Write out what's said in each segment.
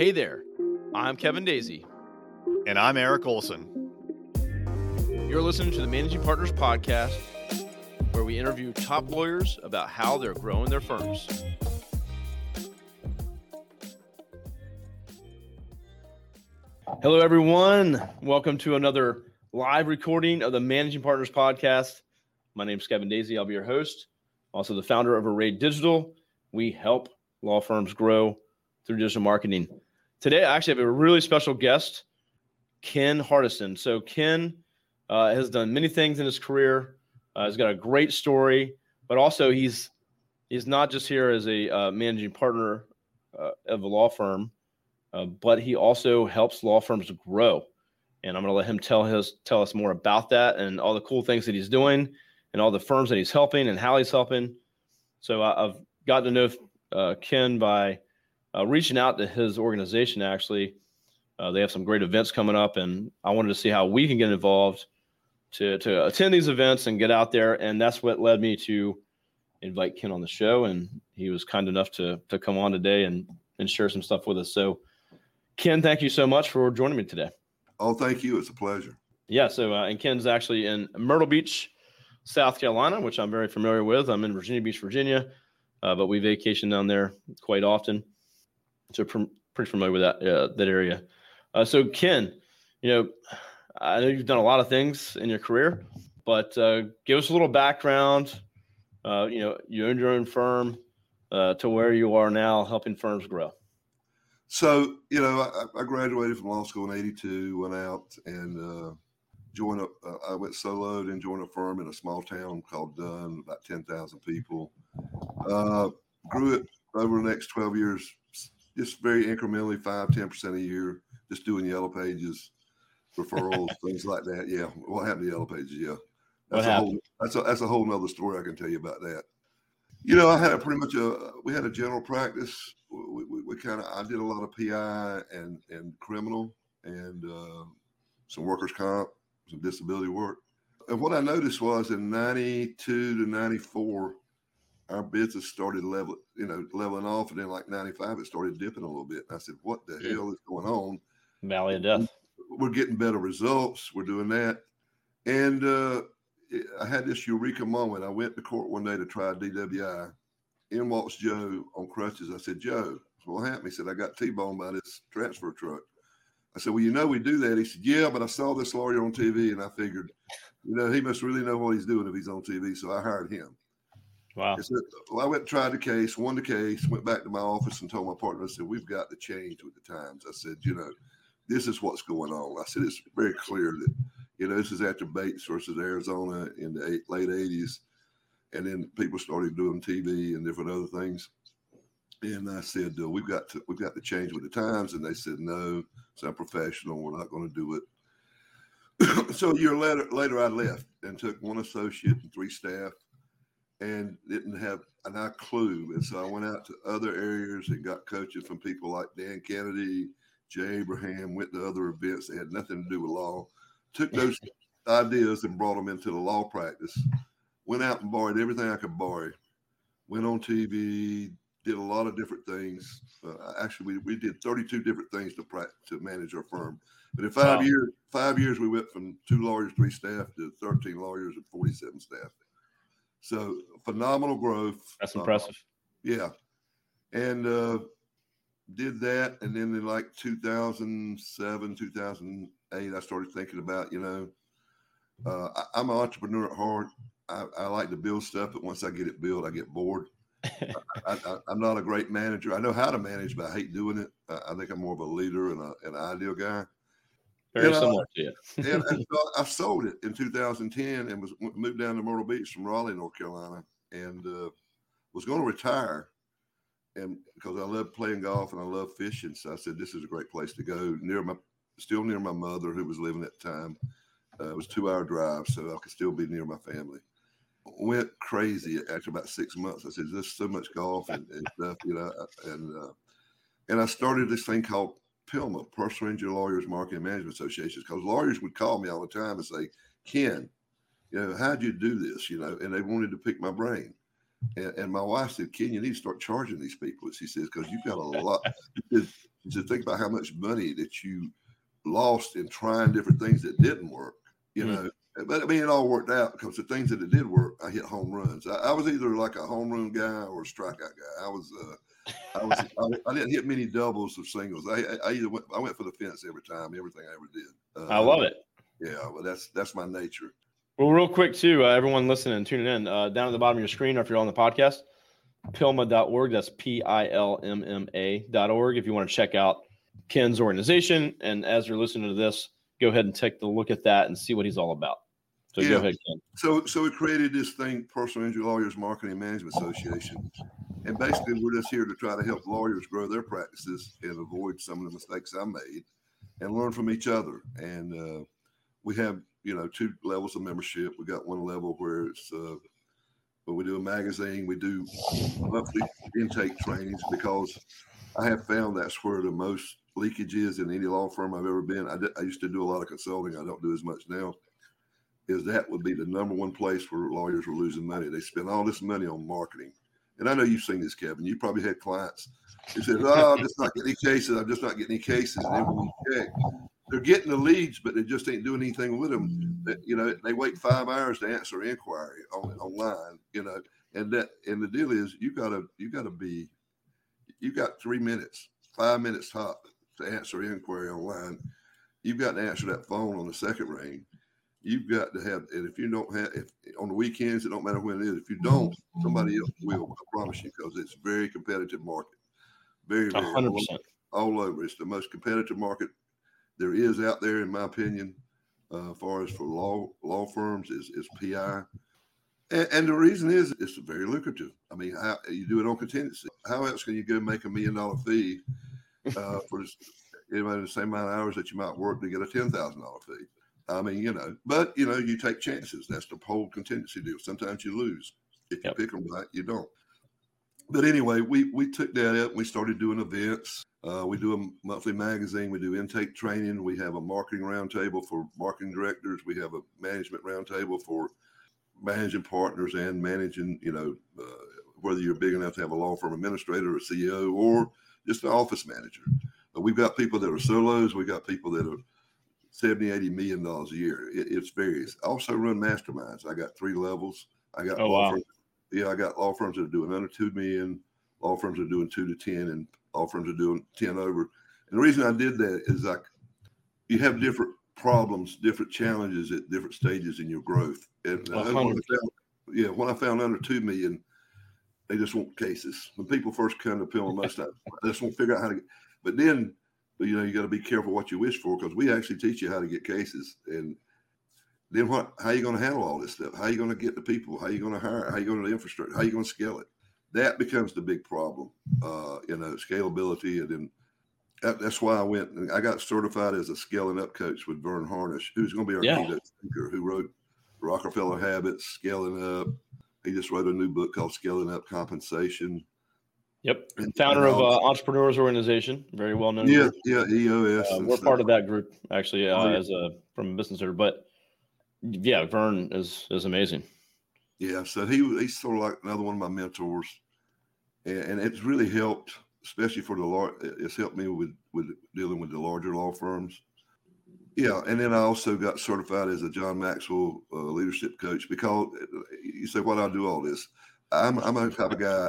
Hey there, I'm Kevin Daisey. And I'm Eric Olson. You're listening to the Managing Partners Podcast, where we interview top lawyers about how they're growing their firms. Hello, everyone. Welcome to another live recording of the Managing Partners Podcast. My name is Kevin Daisey. I'll be your host, also the founder of Array Digital. We help law firms grow through digital marketing. Today, I actually have a really special guest, Ken Hardison. So, Ken uh, has done many things in his career. Uh, he's got a great story, but also he's he's not just here as a uh, managing partner uh, of a law firm, uh, but he also helps law firms grow. And I'm going to let him tell his tell us more about that and all the cool things that he's doing and all the firms that he's helping and how he's helping. So I, have gotten to know uh, Ken by uh, reaching out to his organization. Actually, uh, they have some great events coming up, and I wanted to see how we can get involved to to attend these events and get out there. And that's what led me to invite Ken on the show, and he was kind enough to to come on today and and share some stuff with us. So, Ken, thank you so much for joining me today. Oh, thank you. It's a pleasure. Yeah. So, uh, and Ken's actually in Myrtle Beach, South Carolina, which I'm very familiar with. I'm in Virginia Beach, Virginia, uh, but we vacation down there quite often. So, pr- pretty familiar with that uh, that area. Uh, so, Ken, you know, I know you've done a lot of things in your career, but uh, give us a little background. Uh, you know, you owned your own firm uh, to where you are now, helping firms grow. So, you know, I, I graduated from law school in '82, went out and uh, joined up. Uh, I went solo and joined a firm in a small town called Dunn, about 10,000 people. Uh, grew it over the next 12 years, just very incrementally, five, 10% a year, just doing yellow pages, referrals, things like that. Yeah. What happened to yellow pages? Yeah. That's a whole, that's a, that's a whole nother story I can tell you about that. You know, I had a pretty much a, we had a general practice. We, we, we kind of, I did a lot of PI and, and criminal and uh, some workers' comp, some disability work. And what I noticed was in 92 to 94, our business started level, you know, leveling off, and then like '95, it started dipping a little bit. And I said, "What the yeah. hell is going on?" Valley of Death. We're getting better results. We're doing that, and uh, I had this eureka moment. I went to court one day to try DWI. In walks Joe on crutches. I said, "Joe, what happened?" He said, "I got T-boned by this transfer truck." I said, "Well, you know we do that." He said, "Yeah, but I saw this lawyer on TV, and I figured, you know, he must really know what he's doing if he's on TV." So I hired him. Wow. Said, well, I went and tried the case, won the case, went back to my office and told my partner, I said, we've got to change with the times. I said, you know, this is what's going on. I said, it's very clear that, you know, this is after Bates versus Arizona in the eight, late 80s. And then people started doing TV and different other things. And I said, uh, we've got to we've got to change with the times. And they said, no, it's not professional. We're not going to do it. so a year later, later, I left and took one associate and three staff and didn't have a clue. And so I went out to other areas and got coaching from people like Dan Kennedy, Jay Abraham, went to other events that had nothing to do with law, took those ideas and brought them into the law practice, went out and borrowed everything I could borrow, went on TV, did a lot of different things. Uh, actually, we, we did 32 different things to pra- to manage our firm. But in five wow. years, five years, we went from two lawyers, three staff to 13 lawyers and 47 staff. So phenomenal growth. That's impressive. Uh, yeah. And uh, did that. And then in like 2007, 2008, I started thinking about, you know, uh, I, am an entrepreneur at heart. I, I, like to build stuff, but once I get it built, I get bored. I, am not a great manager. I know how to manage, but I hate doing it. I, I think I'm more of a leader and a, an ideal guy. Very similar to you. and, and so I sold it in 2010 and was moved down to Myrtle Beach from Raleigh, North Carolina, and uh, was going to retire. And because I love playing golf and I love fishing, so I said this is a great place to go. Near my, still near my mother who was living at the time. Uh, it was two hour drive, so I could still be near my family. Went crazy after about six months. I said, "There's so much golf and, and stuff, you know." And uh, and I started this thing called PILMMA, Personal Injury Lawyers Marketing Management Association, because lawyers would call me all the time and say, Ken, you know, how'd you do this? You know, and they wanted to pick my brain. And, and my wife said, Ken, you need to start charging these people. She says, because you've got a lot. He said, think about how much money that you lost in trying different things that didn't work. You mm-hmm. know, but I mean, it all worked out because the things that it did work, I hit home runs. I, I was either like a home run guy or a strikeout guy. I was, uh, I was, I, I, didn't hit many doubles or singles. I, I, either went, I went for the fence every time, everything I ever did. Uh, I love it. Yeah, well, that's that's my nature. Well, real quick too, uh, everyone listening and tuning in, uh, down at the bottom of your screen, or if you're on the podcast, pilmma.org. That's P I L M M A.org. If you want to check out Ken's organization, and as you're listening to this, go ahead and take a look at that and see what he's all about. So yeah. go ahead, Ken. So, so we created this thing, Personal Injury Lawyers Marketing Management Association, and basically we're just here to try to help lawyers grow their practices and avoid some of the mistakes I made, and learn from each other. And uh, we have, you know, two levels of membership. We got one level where it's uh, but we do a magazine. We do monthly intake trainings because I have found that's where the most leakage is in any law firm I've ever been. I, I used to do a lot of consulting. I don't do as much now is that would be the number one place where lawyers were losing money. They spend all this money on marketing. And I know you've seen this, Kevin. You probably had clients who said, Oh, I'm just not getting any cases. I'm just not getting any cases. And then you check, they're getting the leads, but they just ain't doing anything with them. You know, they wait five hours to answer inquiry on, online, you know, and that, and the deal is you gotta, you gotta be, you got three minutes, five minutes top to answer inquiry online. You've got to answer that phone on the second ring you've got to have, and if you don't have, if on the weekends, it don't matter when it is. If you don't, somebody else will. I promise you, because it's a very competitive market. Very, very 100%. All, all, over. It's the most competitive market there is out there, in my opinion. Uh, as far as for law law firms, is is PI, and, and, the reason is it's very lucrative. I mean, how, you do it on contingency. How else can you go make a million dollar fee uh, for this, you the same amount of hours that you might work to get a ten thousand dollar fee? I mean, you know, but you know, you take chances. That's the whole contingency deal. Sometimes you lose. If you pick them right, you don't. But anyway, we we took that up. We started doing events. Uh, we do a monthly magazine. We do intake training. We have a marketing roundtable for marketing directors. We have a management roundtable for managing partners and managing, you know, uh, whether you're big enough to have a law firm administrator or CEO or just an office manager. But we've got people that are solos. We've got people that are 70, 80 million dollars a year. It, it's various. I also run masterminds. I got three levels. I got oh, law wow. firms, yeah, I got law firms that are doing under two million, law firms are doing two to ten, and law firms are doing ten over. And the reason I did that is like you have different problems, different challenges at different stages in your growth. And I found, yeah, when I found under two million, they just want cases. When people first come to Pilmma, most times they just want to figure out how to get. But then but you know you got to be careful what you wish for because we actually teach you how to get cases and then what how are you going to handle all this stuff? How are you going to get the people? How are you going to hire? How are you going to the infrastructure? How are you going to scale it? That becomes the big problem uh, you know scalability and then that, that's why i went i got certified as a scaling up coach with Verne Harnish who's going to be our yeah. keynote speaker who wrote rockefeller habits scaling up. He just wrote a new book called scaling up compensation Yep, founder of uh, Entrepreneurs Organization, very well known. Yeah, group. yeah, EOS. Uh, we're part of that group actually uh, oh, yeah. as a from a business owner, but yeah, Verne is is amazing. Yeah, so he he's sort of like another one of my mentors, and, and it's really helped, especially for the law. It's helped me with with dealing with the larger law firms. Yeah, and then I also got certified as a John Maxwell uh, leadership coach because you say, "Why do I do all this?" I'm I'm a type of guy.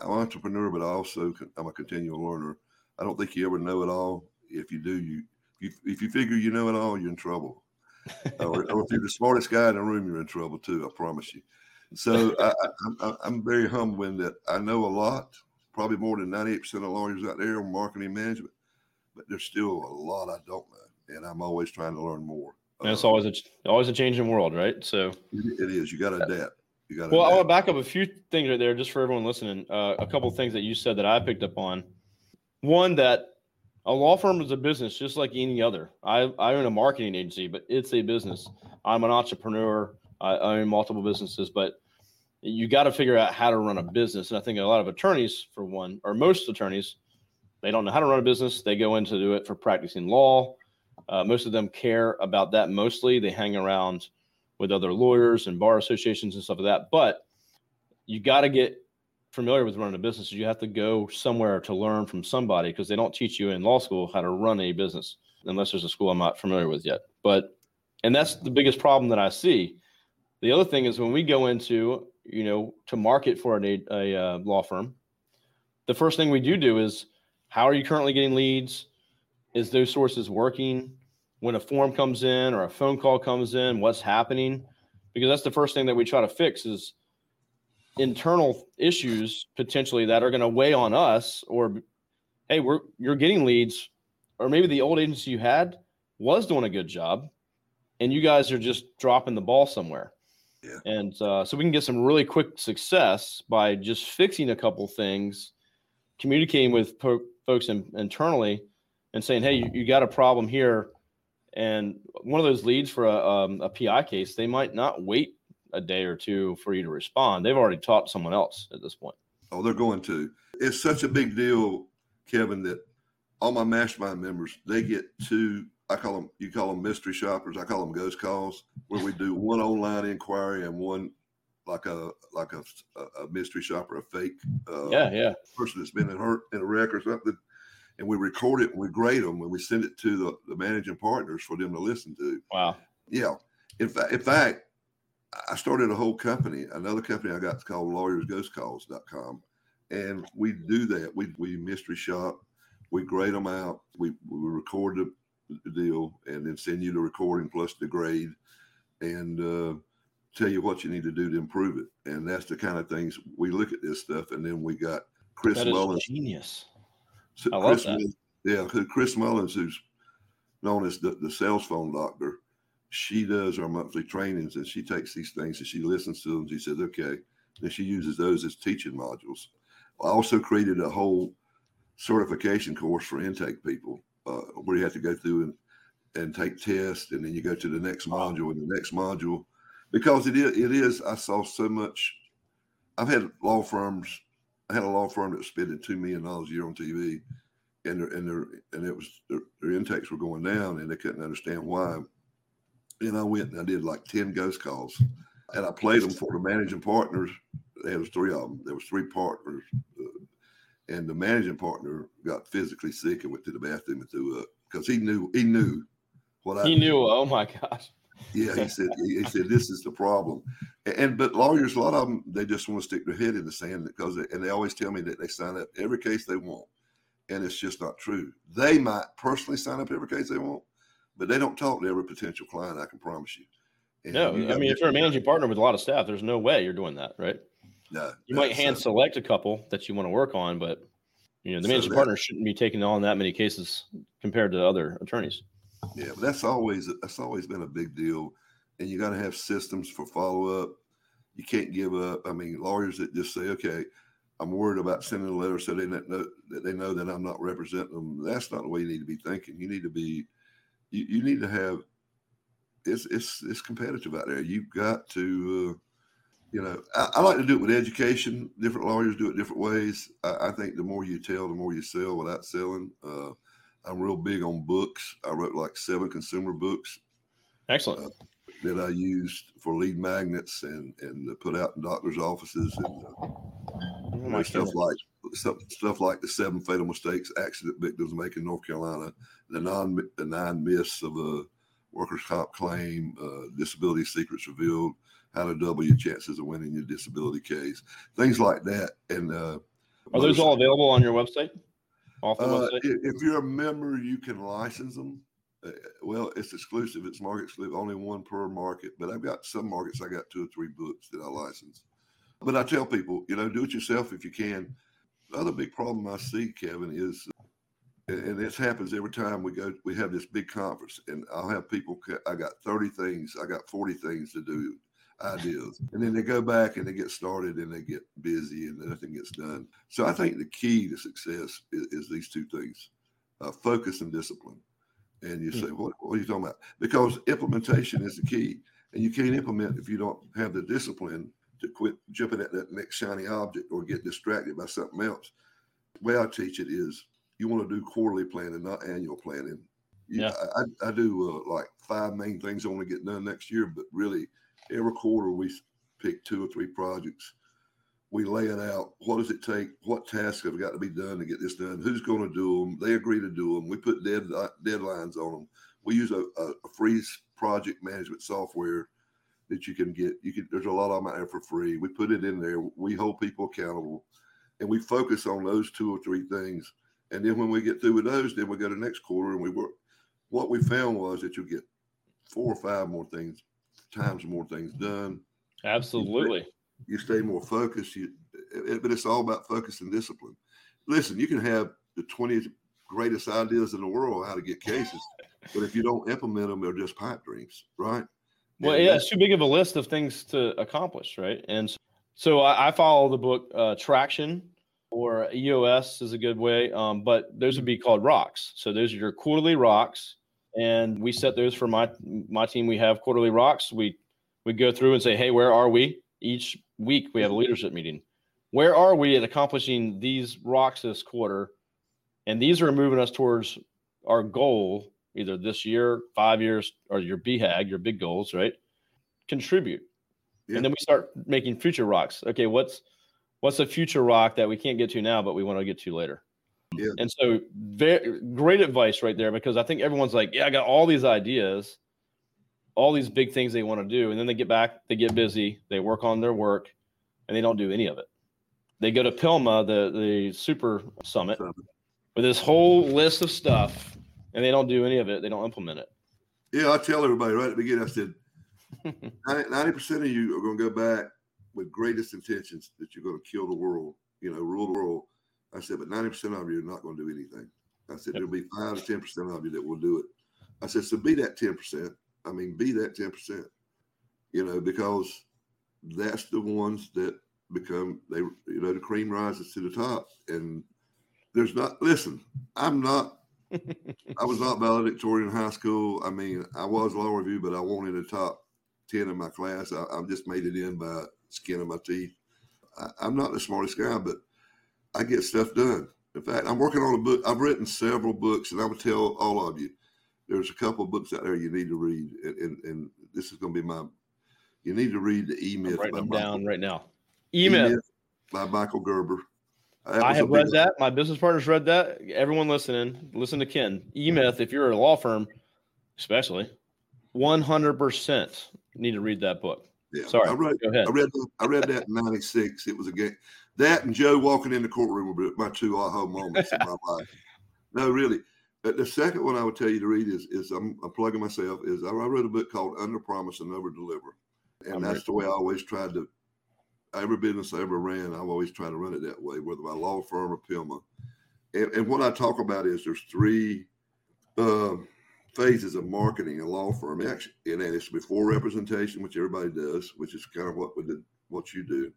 I'm an entrepreneur, but I also I'm a continual learner. I don't think you ever know it all. If you do, you if you, if you figure you know it all, you're in trouble. or, or, if you're the smartest guy in the room, you're in trouble too. I promise you. So I, I, I'm very humble in that I know a lot, probably more than 98% of lawyers out there on marketing management, but there's still a lot I don't know, and I'm always trying to learn more. That's uh, always a always a changing world, right? So it, it is. You got to adapt. You got. Well, I want to back up a few things right there, just for everyone listening. Uh, a couple things that you said that I picked up on. One that a law firm is a business just like any other. I, I own a marketing agency, but it's a business. I'm an entrepreneur. I, I own multiple businesses, but you got to figure out how to run a business. And I think a lot of attorneys, for one, or most attorneys, they don't know how to run a business. They go in to do it for practicing law. Uh, most of them care about that mostly. They hang around with other lawyers and bar associations and stuff like that. But you got to get familiar with running a business you have to go somewhere to learn from somebody because they don't teach you in law school how to run a business unless there's a school I'm not familiar with yet. But and that's the biggest problem that I see. The other thing is when we go into you know to market for a, a uh, law firm, the first thing we do do is how are you currently getting leads? Is those sources working? When a form comes in or a phone call comes in, what's happening? Because that's the first thing that we try to fix is internal issues potentially that are going to weigh on us or hey we're you're getting leads or maybe the old agency you had was doing a good job and you guys are just dropping the ball somewhere Yeah. and uh, so we can get some really quick success by just fixing a couple things communicating with po- folks in, internally and saying hey you, you got a problem here and one of those leads for a, um, a pi case they might not wait a day or two for you to respond. They've already taught someone else at this point. Oh, they're going to. It's such a big deal, Kevin, that all my mastermind members they get two. I call them. You call them mystery shoppers. I call them ghost calls, where we do one online inquiry and one like a like a, a mystery shopper, a fake uh, yeah yeah person that's been in hurt in a wreck or something, and we record it and we grade them and we send it to the, the managing partners for them to listen to. Wow. Yeah. In fact, in fact, I started a whole company, another company I got called lawyersghostcalls.com. And we do that. We, we mystery shop, we grade them out, we, we record the, the deal, and then send you the recording plus the grade and uh, tell you what you need to do to improve it. And that's the kind of things we look at this stuff. And then we got Chris that Mullins. genius. I Chris, love that. Yeah, Chris Mullins, who's known as the, the sales phone doctor she does our monthly trainings and she takes these things and she listens to them. She says, okay. And she uses those as teaching modules. I also created a whole certification course for intake people uh, where you have to go through and, and take tests and then you go to the next module and the next module because it is, it is, I saw so much. I've had law firms, I had a law firm that was spending $2 million a year on TV and their, and their, and it was, their, their intakes were going down and they couldn't understand why and I went and I did like 10 ghost calls and I played them for the managing partners. There was three of them. There was three partners. Uh, and the managing partner got physically sick and went to the bathroom and threw up because he knew he knew what I he knew. Oh my gosh. Yeah, he said he, said this is the problem, and, but lawyers, a lot of them, they just want to stick their head in the sand because they, and they always tell me that they sign up every case they want, and it's just not true. They might personally sign up every case they want, but they don't talk to every potential client. I can promise you. And no, you I mean, if you're a managing partner with a lot of staff, there's no way you're doing that, right? No, you might hand select a couple that you want to work on, but you know, the managing so that, partner shouldn't be taking on that many cases compared to other attorneys. Yeah, but that's always that's always been a big deal, and you got to have systems for follow up. You can't give up. I mean, lawyers that just say, "Okay, I'm worried about sending a letter so they know that they know that I'm not representing them." That's not the way you need to be thinking. You need to be you, you need to have it's it's it's competitive out there. You've got to, uh, you know, I, I, like to do it with education. Different lawyers do it different ways. I, I, think the more you tell, the more you sell without selling. Uh, I'm real big on books. I wrote like seven consumer books. Excellent. Uh, that I used for lead magnets and and put out in doctors' offices and uh, oh stuff like stuff, stuff like the seven fatal mistakes accident victims make in North Carolina, the non the nine myths of a workers' comp claim, uh, disability secrets revealed, how to double your chances of winning your disability case, things like that. And uh, are those all available on your website? Off the uh, website? If you're a member, you can license them. Uh, well, it's exclusive. It's market exclusive, only one per market. But I've got some markets. I got two or three books that I license. But I tell people, you know, do it yourself if you can. The other big problem I see, Kevin, is, and this happens every time we go, we have this big conference, and I'll have people, I got 30 things, I got 40 things to do, ideas. And then they go back and they get started and they get busy and nothing gets done. So I think the key to success is, is these two things uh, focus and discipline. And you say, what, what are you talking about? Because implementation is the key. And you can't implement if you don't have the discipline to quit jumping at that next shiny object or get distracted by something else. The way I teach it is you want to do quarterly planning, not annual planning. You, yeah. I, I do uh, like five main things I want to get done next year, but really every quarter we pick two or three projects we lay it out. What does it take? What tasks have got to be done to get this done? Who's going to do them? They agree to do them. We put dead, uh, deadlines on them. We use a, a, a free project management software that you can get. You can. There's a lot of them out there for free. We put it in there. We hold people accountable, and we focus on those two or three things. And then when we get through with those, then we go to the next quarter and we work. What we found was that you get four or five more things, times more things done. Absolutely. You stay, you stay more focused. You, it, but it's all about focus and discipline. Listen, you can have the 20 greatest ideas in the world how to get cases, but if you don't implement them, they're just pipe dreams, right? Well, yeah, it's too big of a list of things to accomplish, right? And so I, I follow the book uh, Traction or EOS is a good way, um, but those would be called rocks. So those are your quarterly rocks, and we set those for my my team. We have quarterly rocks. We we go through and say, hey, where are we? Each week we have a leadership meeting. Where are we at accomplishing these rocks this quarter? And these are moving us towards our goal either this year, five years, or your BHAG, your big goals, right? Contribute. Yeah. And then we start making future rocks. Okay, what's what's a future rock that we can't get to now, but we want to get to later? Yeah. And so very great advice right there because I think everyone's like, yeah, I got all these ideas, all these big things they want to do. And then they get back, they get busy, they work on their work, and they don't do any of it. They go to PILMMA, the the super summit, with this whole list of stuff and they don't do any of it. They don't implement it. Yeah, I tell everybody right at the beginning. I said, ninety percent of you are going to go back with greatest intentions that you're going to kill the world, you know, rule the world. I said, but ninety percent of you are not going to do anything. I said, yep. there'll be five to ten percent of you that will do it. I said, so be that ten percent. I mean, be that ten percent. You know, because that's the ones that become they. You know, the cream rises to the top, and there's not. Listen, I'm not I was not valedictorian in high school. I mean, I was law review, but I wanted the top 10 in my class. I, I just made it in by skin of my teeth. I, I'm not the smartest guy, but I get stuff done. In fact, I'm working on a book. I've written several books, and I would tell all of you there's a couple of books out there you need to read. And, and, and this is going to be my, you need to read the E Myth. Write them down right now. E Myth by Michael Gerber. I have read that. My business partners read that. Everyone listening, listen to Ken. E-Myth, if you're a law firm, especially, 100% need to read that book. Yeah. Sorry. I read, Go ahead. I read, I read that in 96. It was a game. That and Joe walking in the courtroom were my two aha moments in my life. No, really. But the second one I would tell you to read is, is I'm, I'm plugging myself, is I wrote a book called Under Promise and Over Deliver. And I'm that's the way I always tried to every business I ever ran, I've always tried to run it that way, whether my law firm or PILMMA. And, and what I talk about is there's three uh, phases of marketing a law firm. Actually, and it's before representation, which everybody does, which is kind of what we did, what you do.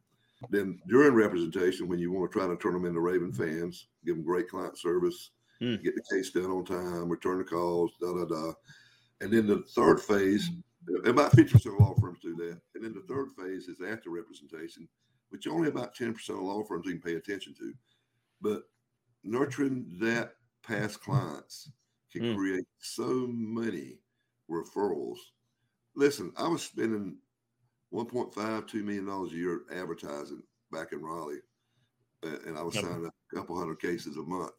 Then during representation, when you want to try to turn them into raving fans, give them great client service, mm. get the case done on time, return the calls, da da da. And then the third phase about 50% of law firms do that. And then the third phase is after representation, which only about 10% of law firms even pay attention to. But nurturing that past clients can mm. create so many referrals. Listen, I was spending 1.5, $2 million a year advertising back in Raleigh, and I was yep. signing a couple hundred cases a month.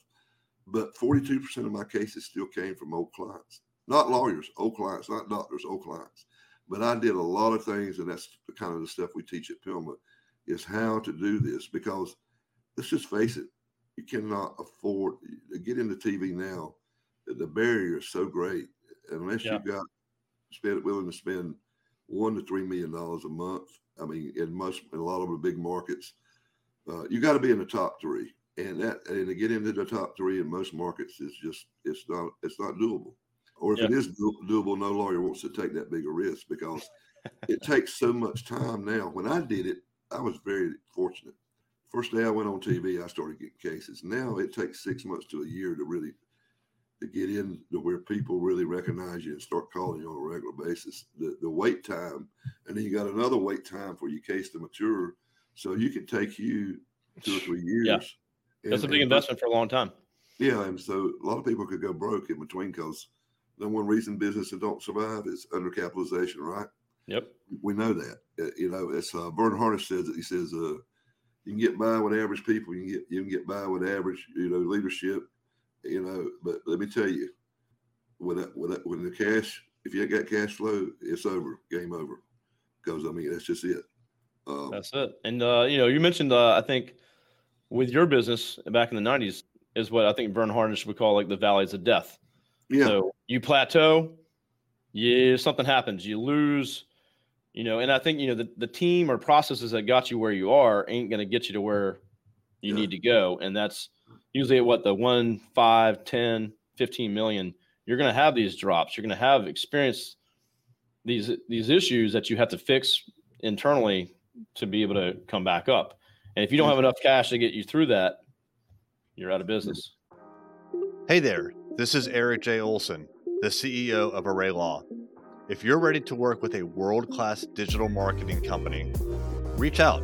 But 42% of my cases still came from old clients not lawyers, old clients, not doctors, old clients. But I did a lot of things, and that's the kind of the stuff we teach at PILMMA is how to do this because let's just face it, you cannot afford to get into TV now. The barrier is so great unless yeah. you got spend willing to spend one to three million dollars a month. I mean, in most in a lot of the big markets, uh, you got to be in the top three, and that and to get into the top three in most markets is just it's not it's not doable. Or if it is doable, no lawyer wants to take that big a risk because it takes so much time now. When I did it, I was very fortunate. First day I went on TV, I started getting cases. Now it takes six months to a year to really to get in to where people really recognize you and start calling you on a regular basis. The the wait time, and then you got another wait time for your case to mature, so you can take you two or three years. Yeah. That's a big investment for a long time. Yeah, and so a lot of people could go broke in between because the one reason businesses don't survive is undercapitalization, right? Yep. We know that. Uh, you know, it's uh, Harnish says. He says, uh, you can get by with average people. You can get you can get by with average, you know, leadership. You know, but let me tell you, when that, when that, when the cash, if you got cash flow, it's over, game over. Because I mean, that's just it. Um, that's it. And uh, you know, you mentioned uh, I think with your business back in the '90s is what I think Verne Harnish would call like the valleys of death. Yeah. So you plateau, yeah, something happens, you lose you know, and I think, you know, the, the team or processes that got you where you are ain't going to get you to where you yeah. need to go. And that's usually at what the one, five, 10, 15 million, you're going to have these drops. You're going to have experience these, these issues that you have to fix internally to be able to come back up. And if you don't have enough cash to get you through that, you're out of business. Hey there. This is Eric J. Olson, the CEO of Array Law. If you're ready to work with a world class digital marketing company, reach out.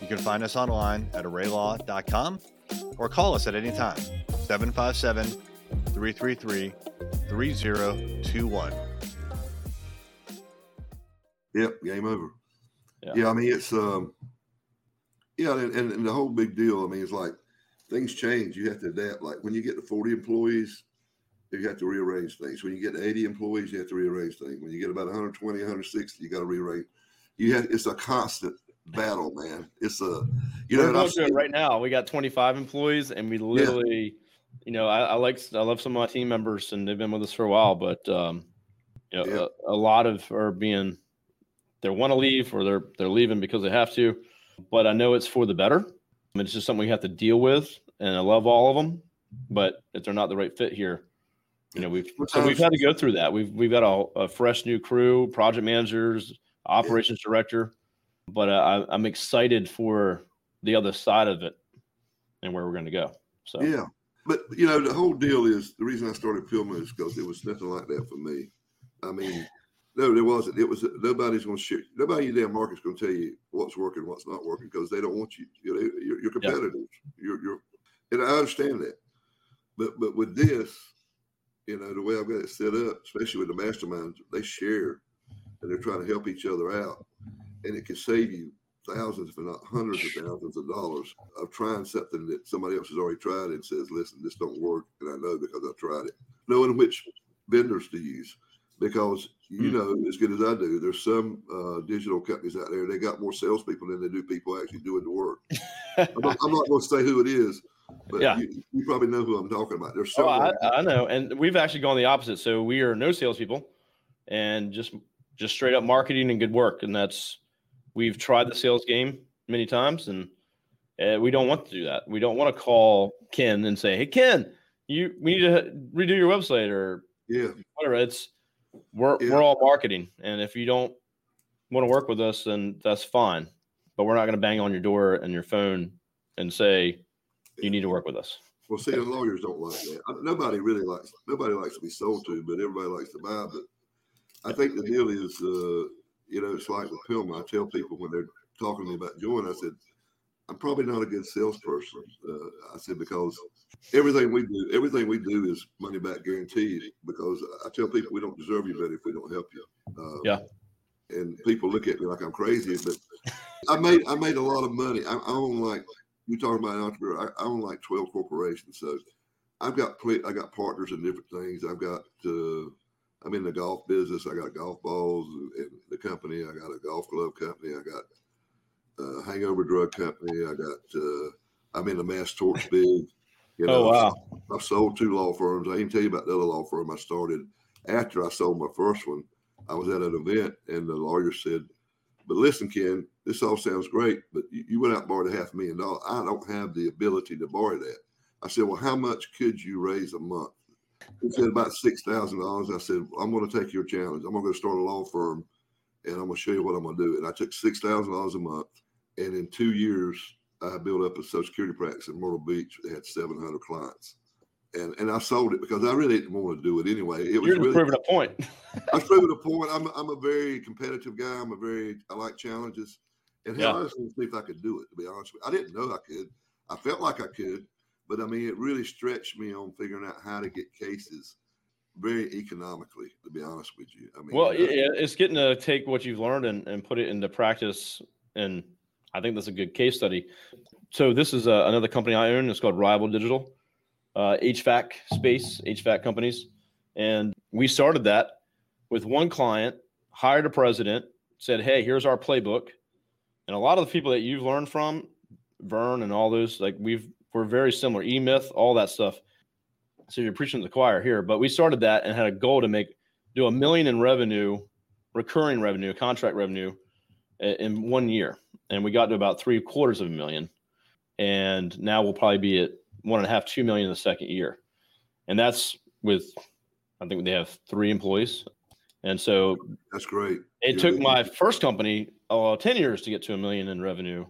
You can find us online at arraylaw.com or call us at any time 757 333 3021. Yep, game over. Yeah. yeah, I mean, it's, um, yeah, and, and, and the whole big deal, I mean, it's like things change. You have to adapt. Like when you get to 40 employees, you have to rearrange things. When you get to 80 employees, you have to rearrange things. When you get about 120, 160, you got to rearrange. You have it's a constant battle, man. It's a you know going right now. We got 25 employees, and we literally, yeah. you know, I, I, like I love some of my team members, and they've been with us for a while, but um, you know, yeah. a, a lot of are being they want to leave or they're they're leaving because they have to. But I know it's for the better. I mean, it's just something we have to deal with, and I love all of them. But if they're not the right fit here, you know, we've so we've had to go through that. We've we've got a, a fresh new crew, project managers, operations yeah. director, but uh, I, I'm excited for the other side of it and where we're going to go. So yeah, but you know, the whole deal is the reason I started PILMMA is because it was nothing like that for me. I mean, no, there wasn't. It was nobody's going to share. Nobody in your damn market's going to tell you what's working, what's not working because they don't want you. You know, you're, you're competitors. Yeah. You're, you're, and I understand that. But but with this, you know, the way I've got it set up, especially with the masterminds, they share and they're trying to help each other out. And it can save you thousands, if not hundreds of thousands of dollars of trying something that somebody else has already tried and says, listen, this don't work. And I know because I've tried it. Knowing which vendors to use. Because you mm. know as good as I do, there's some uh, digital companies out there, they got more salespeople than they do people actually doing the work. I'm not, I'm not going to say who it is, but yeah. You, you, probably know who I'm talking about. There's so oh, I, I, know, and we've actually gone the opposite. So we are no salespeople, and just just straight up marketing and good work. And that's we've tried the sales game many times, and uh, we don't want to do that. We don't want to call Ken and say, "Hey, Ken, you we need to redo your website or yeah, whatever." It's we're yeah. we're all marketing, and if you don't want to work with us, then that's fine. But we're not going to bang on your door and your phone and say you need to work with us. Well, see, the lawyers don't like that. Nobody really likes nobody likes to be sold to, but everybody likes to buy. But I think the deal is, uh, you know, it's like with PILMMA. I tell people when they're talking to me about joining, I said, I'm probably not a good salesperson. Uh, I said because everything we do, everything we do is money back guaranteed. Because I tell people we don't deserve you better if we don't help you. Uh, yeah. And people look at me like I'm crazy, but I made I made a lot of money. I, I own like you talking about an entrepreneur. I, I, own like 12 corporations. So I've got I got partners in different things. I've got uh, I'm in the golf business. I got golf balls in the company. I got a golf glove company. I got a hangover drug company. I got uh, I'm in the mass torts big. You oh, know, oh wow! I've sold two law firms. I can tell you about the other law firm I started after I sold my first one. I was at an event and the lawyer said, "But listen, Ken, this all sounds great, but you went out and borrowed a half million dollars. I don't have the ability to borrow that. I said, well, how much could you raise a month? He said about six thousand dollars. I said, I'm going to take your challenge. I'm going to go start a law firm, and I'm going to show you what I'm going to do. And I took six thousand dollars a month, and in two years, I built up a Social Security practice in Myrtle Beach. They had 700 clients, and and I sold it because I really didn't want to do it anyway. It was You're really, proving a point. I was proving a point. I'm I'm a very competitive guy. I'm a very I like challenges. And yeah. I just to see if I could do it. To be honest with you, I didn't know I could. I felt like I could, but I mean, it really stretched me on figuring out how to get cases very economically. To be honest with you, I mean, well, yeah, it's getting to take what you've learned and, and put it into practice and I think that's a good case study. So this is uh, another company I own. It's called Rival Digital, uh, HVAC space, HVAC companies, and we started that with one client, hired a president, said, "Hey, here's our playbook," and a lot of the people that you've learned from, Verne and all those, like we've we're very similar, E Myth, all that stuff. So you're preaching to the choir here, but we started that and had a goal to make do a million in revenue, recurring revenue, contract revenue, in one year, and we got to about three quarters of a million, and now we'll probably be at one and a half, two million in the second year, and that's with, I think they have three employees, and so that's great. It took my first company uh, ten years to get to a million in revenue,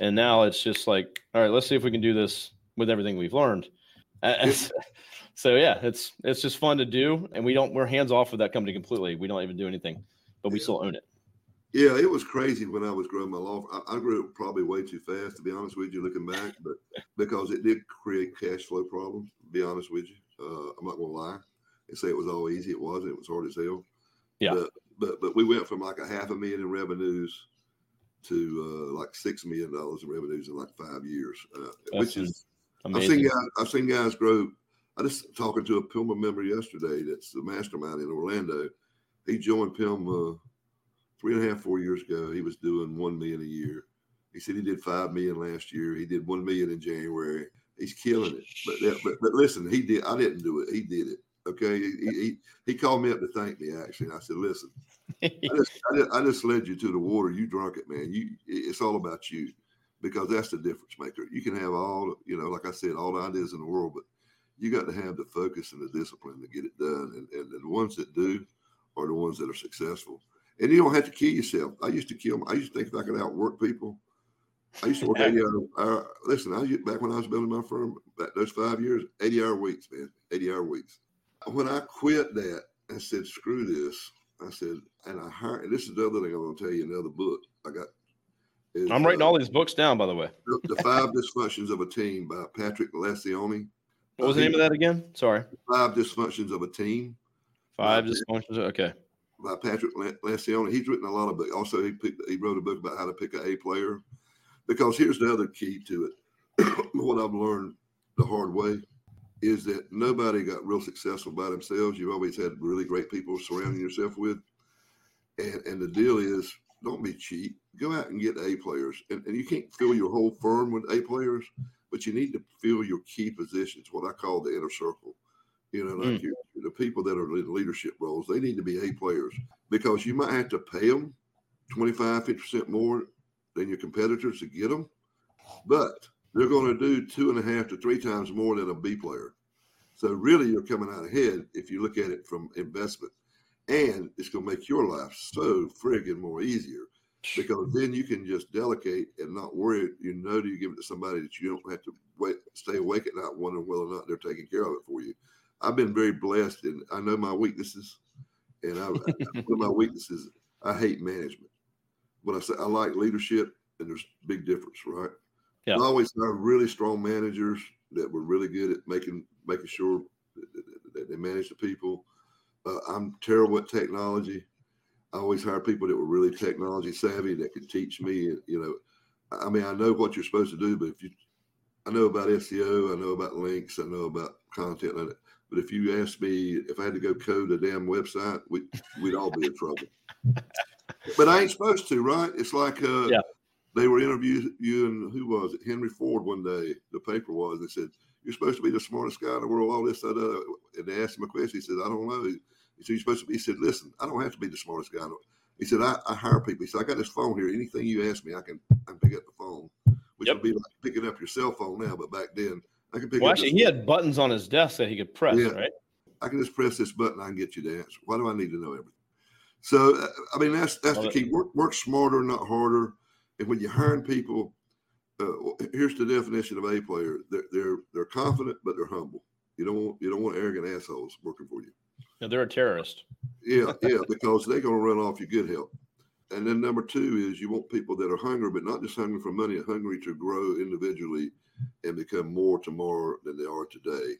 and now it's just like, all right, let's see if we can do this with everything we've learned. so yeah, it's it's just fun to do, and we don't we're hands off with that company completely. We don't even do anything, but we still own it. Yeah, it was crazy when I was growing my law. I, I grew up probably way too fast, to be honest with you, looking back, but because it did create cash flow problems. To be honest with you, uh, I'm not gonna lie and say it was all easy. It wasn't. It was hard as hell. Yeah. But, but but we went from like a half a million in revenues to uh, like six million dollars in revenues in like five years, uh, which is amazing. I've seen guys I've seen guys grow. I just talking to a PILMMA member yesterday. That's the mastermind in Orlando. He joined PILMMA three and a half, four years ago, he was doing one million a year. He said he did five million last year. He did one million in January. He's killing it. But but, but listen, he did. I didn't do it. He did it. Okay. He, he, he called me up to thank me actually. And I said, listen, I just, I just, I just led you to the water. You drunk it, man. You it's all about you because that's the difference maker. You can have all you know, like I said, all the ideas in the world, but you got to have the focus and the discipline to get it done. And, and the ones that do are the ones that are successful and you don't have to kill yourself. I used to kill. I used to think if I could outwork people. I used to work 80 hour. Listen, I back when I was building my firm, those five years, 80 hour weeks, man, 80 hour weeks. When I quit that and said, screw this, I said, and I hired, and this is the other thing I'm going to tell you, another book I got. Is, I'm writing uh, all these books down, by the way. The, the Five Dysfunctions of a Team by Patrick Lencioni. What was the name of that again? Sorry. Five Dysfunctions of a Team. Five Dysfunctions. Okay by Patrick Lencioni. He's written a lot of books. Also, he picked, he wrote a book about how to pick an A player. Because here's the other key to it. what I've learned the hard way is that nobody got real successful by themselves. You've always had really great people surrounding yourself with. And, and the deal is don't be cheap. Go out and get A players. And, and you can't fill your whole firm with A players, but you need to fill your key positions, what I call the inner circle. You know, like mm. the people that are in leadership roles, they need to be A players because you might have to pay them 25, 50% more than your competitors to get them, but they're going to do two and a half to three times more than a B player. So really, you're coming out ahead if you look at it from investment, and it's going to make your life so friggin' more easier because then you can just delegate and not worry. You know, do you give it to somebody that you don't have to wait, stay awake at night wondering whether or not they're taking care of it for you. I've been very blessed, and I know my weaknesses. And I, one of my weaknesses, I hate management. But I say I like leadership, and there's big difference, right? Yeah. I always have really strong managers that were really good at making making sure that they manage the people. Uh, I'm terrible at technology. I always hire people that were really technology savvy that could teach me. You know, I mean, I know what you're supposed to do, but if you, I know about SEO, I know about links, I know about content. But if you asked me if I had to go code a damn website, we, we'd all be in trouble. but I ain't supposed to, right? It's like uh, yeah. They were interviewing you and who was it? Henry Ford one day. The paper was. They said you're supposed to be the smartest guy in the world. All this, that, and they asked him a question. He said, "I don't know." He said, "You're supposed to be." He said, "Listen, I don't have to be the smartest guy." He said, I, I, hire people." He said, "I got this phone here. Anything you ask me, I can I can pick up the phone." Which yep. would be like picking up your cell phone now, but back then I can pick. Well, actually, he had buttons on his desk that he could press, yeah. right? I can just press this button. I can get you the answer. Why do I need to know everything? So, uh, I mean, that's that's Love the key. Work work smarter, not harder. And when you're hiring people, uh, here's the definition of a player: they're they're they're confident, but they're humble. You don't want you don't want arrogant assholes working for you. Yeah, they're a terrorist. yeah, yeah, because they're going to run off your good help. And then number two is you want people that are hungry, but not just hungry for money, hungry to grow individually and become more tomorrow than they are today.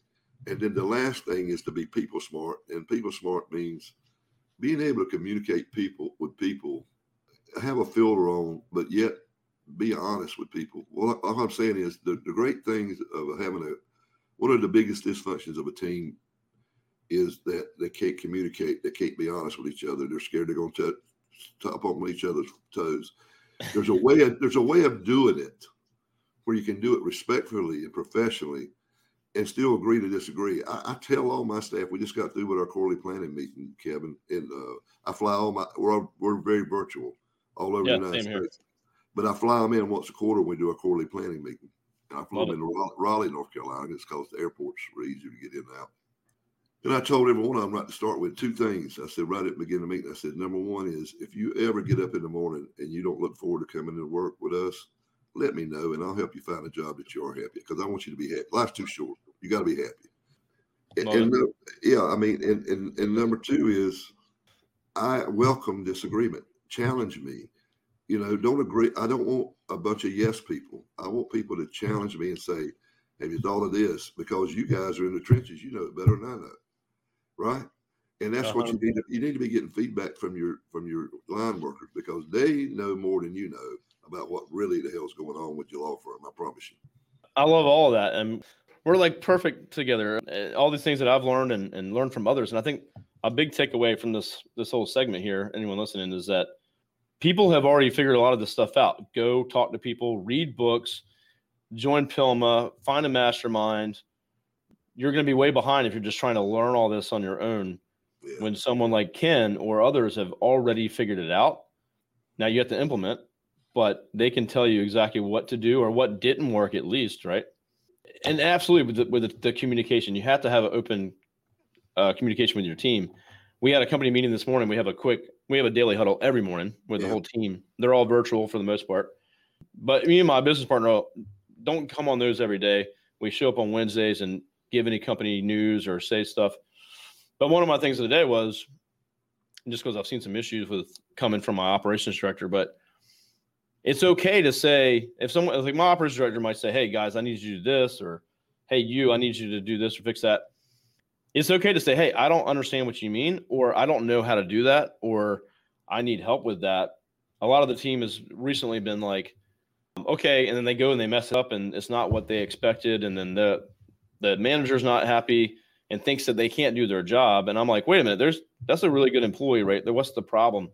And then the last thing is to be people smart. And people smart means being able to communicate people with people, have a filter on, but yet be honest with people. Well, all I'm saying is the, the great things of having a one of the biggest dysfunctions of a team is that they can't communicate. They can't be honest with each other. They're scared they're going to top on each other's toes. There's a way. Of, there's a way of doing it where you can do it respectfully and professionally, and still agree to disagree. I, I tell all my staff. We just got through with our quarterly planning meeting, Kevin, and uh, I fly all my. We're we're very virtual all over yeah, the United States. But I fly them in once a quarter when we do our quarterly planning meeting. And I fly Love them into Raleigh, North Carolina, just because the airports are easier to get in and out. And I told every one of them right to start with two things. I said right at the beginning of the meeting, I said, number one is if you ever get up in the morning and you don't look forward to coming to work with us, let me know and I'll help you find a job that you are happy because I want you to be happy. Life's too short. You got to be happy. And, and yeah, I mean, and, and, and number two is I welcome disagreement. Challenge me. You know, don't agree. I don't want a bunch of yes people. I want people to challenge me and say, have you thought of this? Because you guys are in the trenches. You know it better than I know right? And that's uh-huh. what you need. To, you need to be getting feedback from your from your line workers because they know more than you know about what really the hell's going on with your law firm. I promise you. I love all of that, and we're like perfect together. Uh, all these things that I've learned and, and learned from others, and I think a big takeaway from this this whole segment here, anyone listening, is that people have already figured a lot of this stuff out. Go talk to people, read books, join PILMMA, find a mastermind you're going to be way behind if you're just trying to learn all this on your own yeah. when someone like Ken or others have already figured it out. Now you have to implement, but they can tell you exactly what to do or what didn't work at least, right? And absolutely with the, with the, the communication, you have to have an open uh, communication with your team. We had a company meeting this morning. We have a quick, we have a daily huddle every morning with yeah. the whole team. They're all virtual for the most part, but me and my business partner don't come on those every day. We show up on Wednesdays and give any company news or say stuff. But one of my things of the day was just because I've seen some issues with coming from my operations director, but it's okay to say if someone like my operations director might say, Hey guys, I need you to do this, or Hey, you, I need you to do this or fix that. It's okay to say, Hey, I don't understand what you mean, or I don't know how to do that, or I need help with that. A lot of the team has recently been like, okay, and then they go and they mess it up and it's not what they expected. And then the the manager's not happy and thinks that they can't do their job. And I'm like, wait a minute, there's that's a really good employee right there. What's the problem?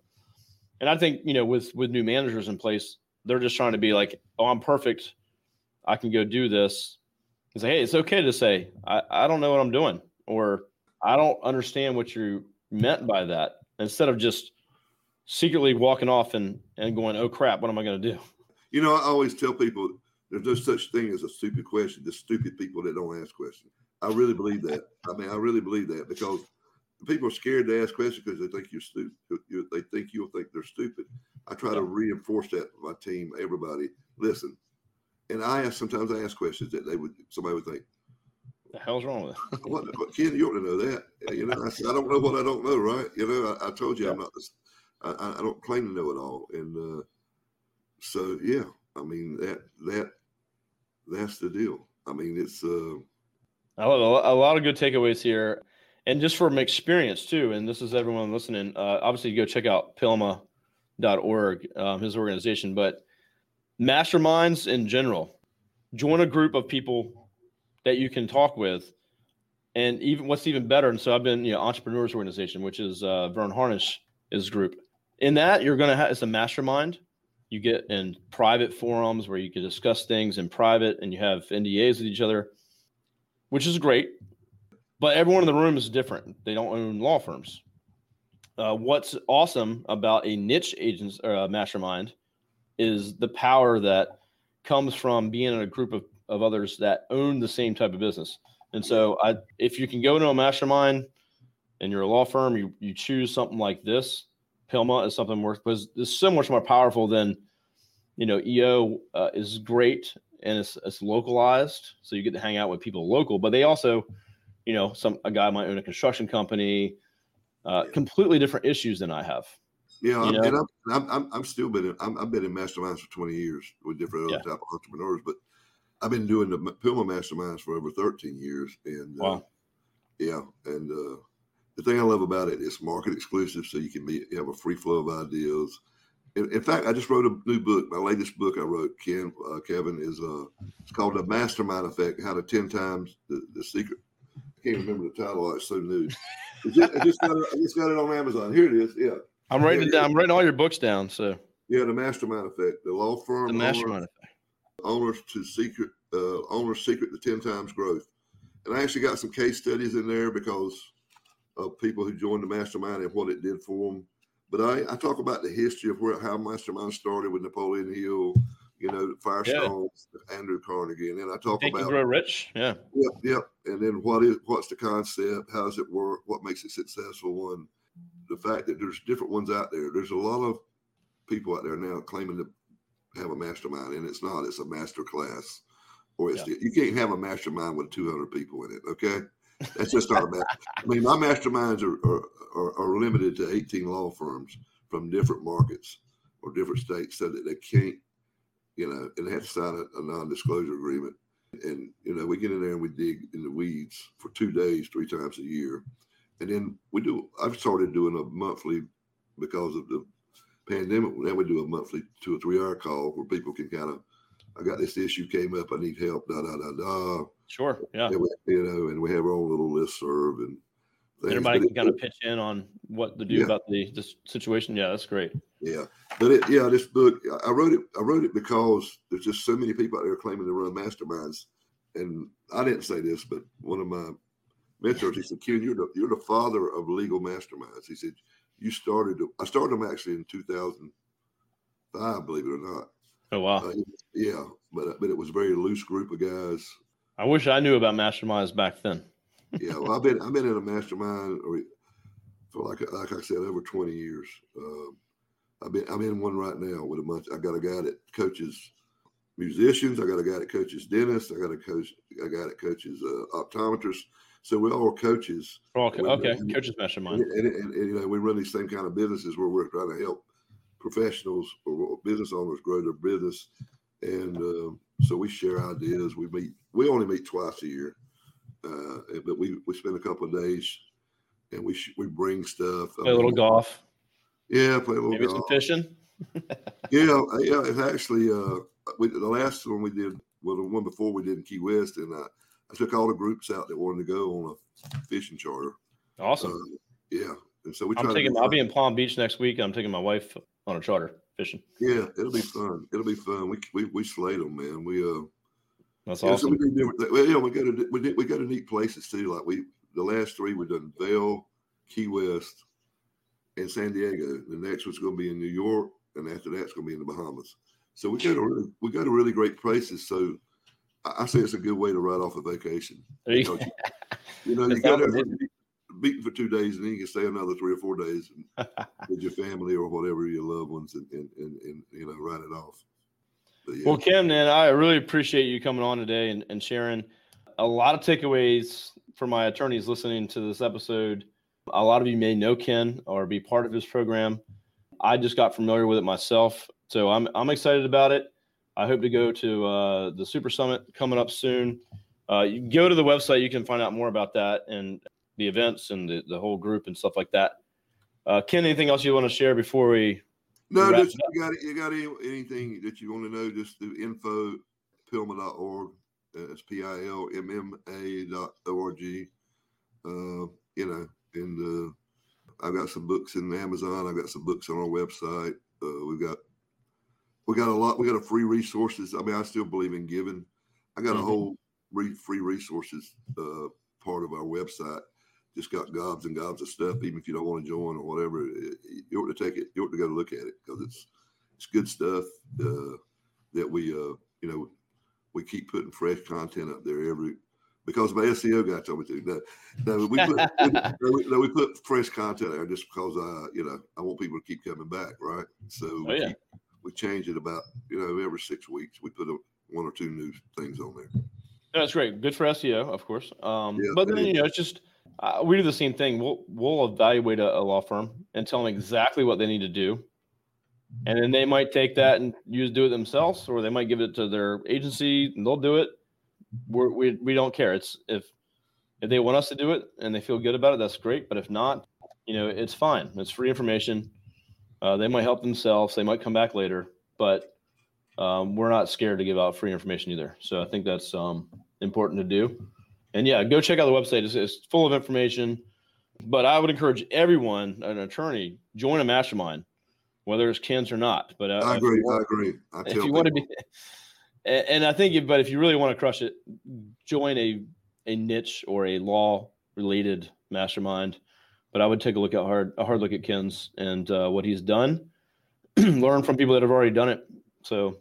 And I think, you know, with with new managers in place, they're just trying to be like, oh, I'm perfect. I can go do this. And say, hey, it's okay to say, I, I don't know what I'm doing, or I don't understand what you meant by that. Instead of just secretly walking off and, and going, oh crap, what am I going to do? You know, I always tell people there's no such thing as a stupid question. Just stupid people that don't ask questions. I really believe that. I mean, I really believe that because people are scared to ask questions because they think you're stupid. They think you'll think they're stupid. I try to reinforce that with my team, everybody. Listen, and I ask sometimes I ask questions that they would somebody would think. The hell's wrong with it? what, what, Ken, you ought to know that. You know, I said I don't know what I don't know, right? You know, I, I told you yeah. I'm not. This, I, I don't claim to know it all, and uh, so yeah, I mean that that that's the deal. I mean, it's. Uh, I love a lot of good takeaways here, and just from experience too. And this is everyone listening. Uh, obviously, go check out pilmma.org, um, his organization, but masterminds in general. Join a group of people that you can talk with, and even what's even better. And so I've been, you know, entrepreneurs organization, which is uh, Verne Harnish is group. In that, you're to have it's a mastermind you get in private forums where you can discuss things in private and you have NDAs with each other, which is great. But everyone in the room is different. They don't own law firms. Uh, what's awesome about a niche agents a mastermind is the power that comes from being in a group of, of others that own the same type of business. And so, I, if you can go to a mastermind and you're a law firm, you, you choose something like this, PILMMA is something more because it's so much more powerful than you know EO uh, is great and it's, it's localized, so you get to hang out with people local. But they also, you know, some a guy might own a construction company, uh, completely different issues than I have. Yeah, you know? and I'm, I'm, I'm still been in, I'm, I've been in masterminds for 20 years with different other yeah. type of entrepreneurs, but I've been doing the PILMMA masterminds for over 13 years, and uh, yeah, and uh, the thing I love about it is market exclusive, so you can be you have a free flow of ideas. in, in, fact, I just wrote a new book. My latest book I wrote, Ken, uh, Kevin, is uh, it's called The Mastermind Effect: How to Ten Times the, the Secret. I can't remember the title. It's so new. I just, I just, got it, I just got it on Amazon. Here it is. Yeah, I'm writing yeah, down. I'm writing all your books down. So yeah, the Mastermind Effect, the law firm, the Mastermind Effect, owners to secret, uh, owners secret to ten times growth. And I actually got some case studies in there because of people who joined the mastermind and what it did for them but I, I talk about the history of where how Mastermind started with Napoleon Hill, you know, Firestone, yeah. Andrew Carnegie, and then I talk Think about grow rich. Yeah. Yep, yep. And then what is what's the concept? How does it work? What makes it successful? And the fact that there's different ones out there. There's a lot of people out there now claiming to have a mastermind, and it's not. It's a master class, or it's yeah. the, you can't have a mastermind with 200 people in it. Okay. That's just our bad. I mean, my masterminds are, are, are, are, limited to 18 law firms from different markets or different states so that they can't, you know, and they have to sign a, a non disclosure agreement. And, you know, we get in there and we dig in the weeds for two days, three times a year. And then we do, I've started doing a monthly because of the pandemic. Now we do a monthly two or three hour call where people can kind of, I got this issue came up, I need help, da, da, da, da Sure. Yeah. We, you know, and we have our own little list serve and things. everybody can kind of pitch in on what to do yeah. about the this situation. Yeah, that's great. Yeah, but it, yeah, this book I wrote it. I wrote it because there's just so many people out there claiming to run masterminds, and I didn't say this, but one of my mentors he said, "Ken, you're the you're the father of legal masterminds." He said, "You started. I started them actually in 2005, believe it or not." Oh wow! Uh, yeah, but but it was a very loose group of guys I wish I knew about masterminds back then. yeah, well, I've been I've been in a mastermind for like like I said over twenty years. Uh, I've been I'm in one right now with a bunch. I got a guy that coaches musicians. I got a guy that coaches dentists. I got a coach. I got that coaches uh, optometrists. So we're all coaches. All co- okay, and, coaches mastermind. And, and, and, you know we run these same kind of businesses where we're trying to help professionals or business owners grow their business and uh, so we share ideas. We meet. We only meet twice a year, uh, but we we spend a couple of days, and we sh- we bring stuff. Play a little golf. Yeah, play a little. Maybe golf. some fishing. yeah, yeah. It's actually uh, we, the last one we did, well, the one before we did in Key West, and I, I took all the groups out that wanted to go on a fishing charter. Awesome. Uh, yeah, and so we. I'm taking. I'll be in Palm Beach next week. I'm taking my wife on a charter fishing. Yeah, it'll be fun. It'll be fun. We we we slate them, man. We uh. That's awesome. So we different. Well, yeah, we go to we, did, we go to neat places too. Like we the last three we've done Vail, Key West, and San Diego. The next one's going to be in New York, and after that's going to be in the Bahamas. So we go to really, we go to really great places. So I, I say it's a good way to write off a vacation. You, know, you, know, you go there beaten for two days, and then you can stay another three or four days with your family or whatever your loved ones, and and, and, and you know write it off. Yeah. Well, Ken, man, I really appreciate you coming on today and, and sharing a lot of takeaways for my attorneys listening to this episode. A lot of you may know Ken or be part of his program. I just got familiar with it myself, so I'm I'm excited about it. I hope to go to uh, the Super Summit coming up soon. Uh, you go to the website, you can find out more about that and the events and the, the whole group and stuff like that. Uh, Ken, anything else you want to share before we? No, just, you got you got any, anything that you want to know? Just do info pilmma.org. It's p i l m m a dot o r g. Uh, you know, and uh, I've got some books in Amazon. I've got some books on our website. Uh, we've got we got a lot. We got a free resources. I mean, I still believe in giving. I got mm-hmm. a whole re- free resources uh, part of our website just got gobs and gobs of stuff. Even if you don't want to join or whatever, you ought to take it. You ought to go to look at it because it's it's good stuff uh, that we uh, you know we keep putting fresh content up there every because my SEO guy told me to. No, no we put we, no, we, put fresh content there just because I you know I want people to keep coming back, right? So oh, yeah. We change it about you know every six weeks. We put a, one or two new things on there. That's great. Good for SEO, of course. Um, yeah, but then you know it's just uh, we do the same thing. We'll we'll evaluate a, a, law firm and tell them exactly what they need to do, and then they might take that and use do it themselves, or they might give it to their agency and they'll do it. We're, we we don't care. It's if if they want us to do it and they feel good about it, that's great. But if not, you know, it's fine. It's free information. Uh, they might help themselves. They might come back later, but um, we're not scared to give out free information either. So I think that's um, important to do. And yeah, go check out the website. It's, it's, full of information. But I would encourage everyone, an attorney, join a mastermind, whether it's Ken's or not. But uh, I agree. I agree. I if you people. want to be, and I think, but if you really want to crush it, join a a niche or a law related mastermind. But I would take a look at hard a hard look at Ken's and uh, what he's done. Learn from people that have already done it. So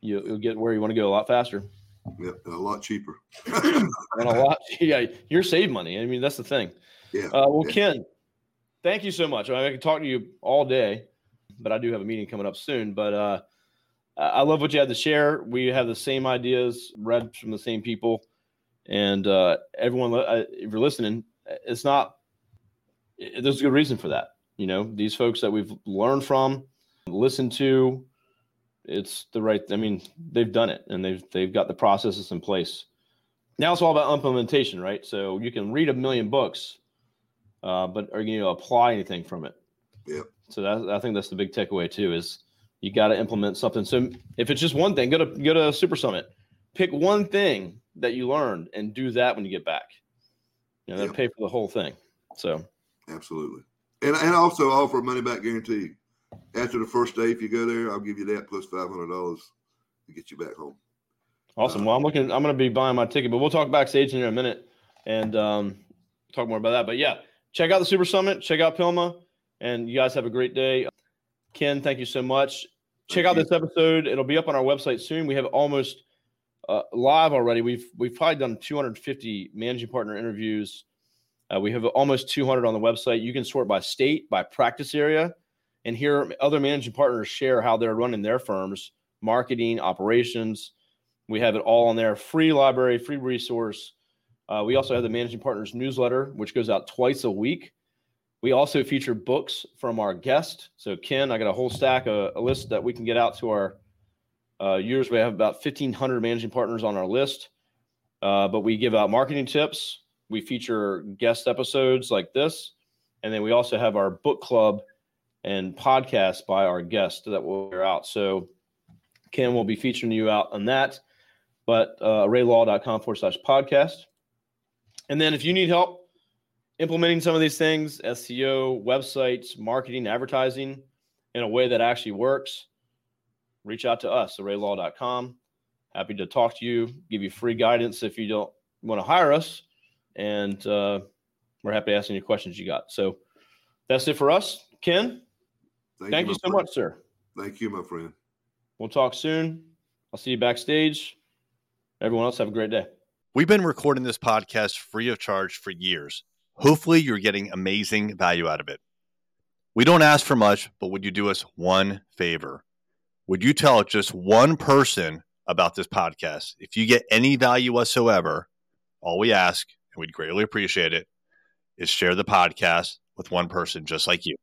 you, will get where you want to go a lot faster. Yeah, a lot cheaper. and a lot, yeah, you're save money. I mean, that's the thing. Yeah. Uh, well, yeah. Ken, thank you so much. I, mean, I can talk to you all day, but I do have a meeting coming up soon. But uh, I love what you had to share. We have the same ideas, read from the same people, and uh, everyone. Uh, if you're listening, it's not. There's a good reason for that. You know, these folks that we've learned from, listened to, it's the right. I mean, they've done it and they've they've got the processes in place. Now it's all about implementation, right? So you can read a million books, uh, but are you going to apply anything from it? Yeah. So that, I think that's the big takeaway too is you got to implement something. So if it's just one thing, go to go to Super Summit, pick one thing that you learned and do that when you get back. You know, yeah. pay for the whole thing. So absolutely, and and also offer a money back guarantee after the first day, if you go there, I'll give you that plus five hundred dollars to get you back home. Awesome. Uh, well, I'm looking. I'm going to be buying my ticket, but we'll talk backstage in a minute and um, talk more about that. But yeah, check out the Super Summit. Check out PILMMA, and you guys have a great day. Ken, thank you so much. Check out this episode. It'll be up on our website soon. We have almost uh, live already. We've we've probably done 250 managing partner interviews. Uh, we have almost 200 on the website. You can sort by state, by practice area and hear other managing partners share how they're running their firms, marketing, operations. We have it all on there, free library, free resource. Uh, we also have the managing partners newsletter, which goes out twice a week. We also feature books from our guest. So Ken, I got a whole stack, a, a list that we can get out to our uh, users. We have about 1,500 managing partners on our list, uh, but we give out marketing tips. We feature guest episodes like this, and then we also have our book club and podcast by our guest that be out. So Ken will be featuring you out on that, but uh, arraylaw.com forward slash podcast. And then if you need help implementing some of these things, SEO, websites, marketing, advertising in a way that actually works, reach out to us, arraylaw.com. Happy to talk to you, give you free guidance if you don't want to hire us. And uh, we're happy to answer any questions you got. So that's it for us. Ken, Thank, Thank you, you so friend. much, sir. Thank you, my friend. We'll talk soon. I'll see you backstage. Everyone else, have a great day. We've been recording this podcast free of charge for years. Hopefully, you're getting amazing value out of it. We don't ask for much, but would you do us one favor? Would you tell just one person about this podcast? If you get any value whatsoever, all we ask, and we'd greatly appreciate it, is share the podcast with one person just like you.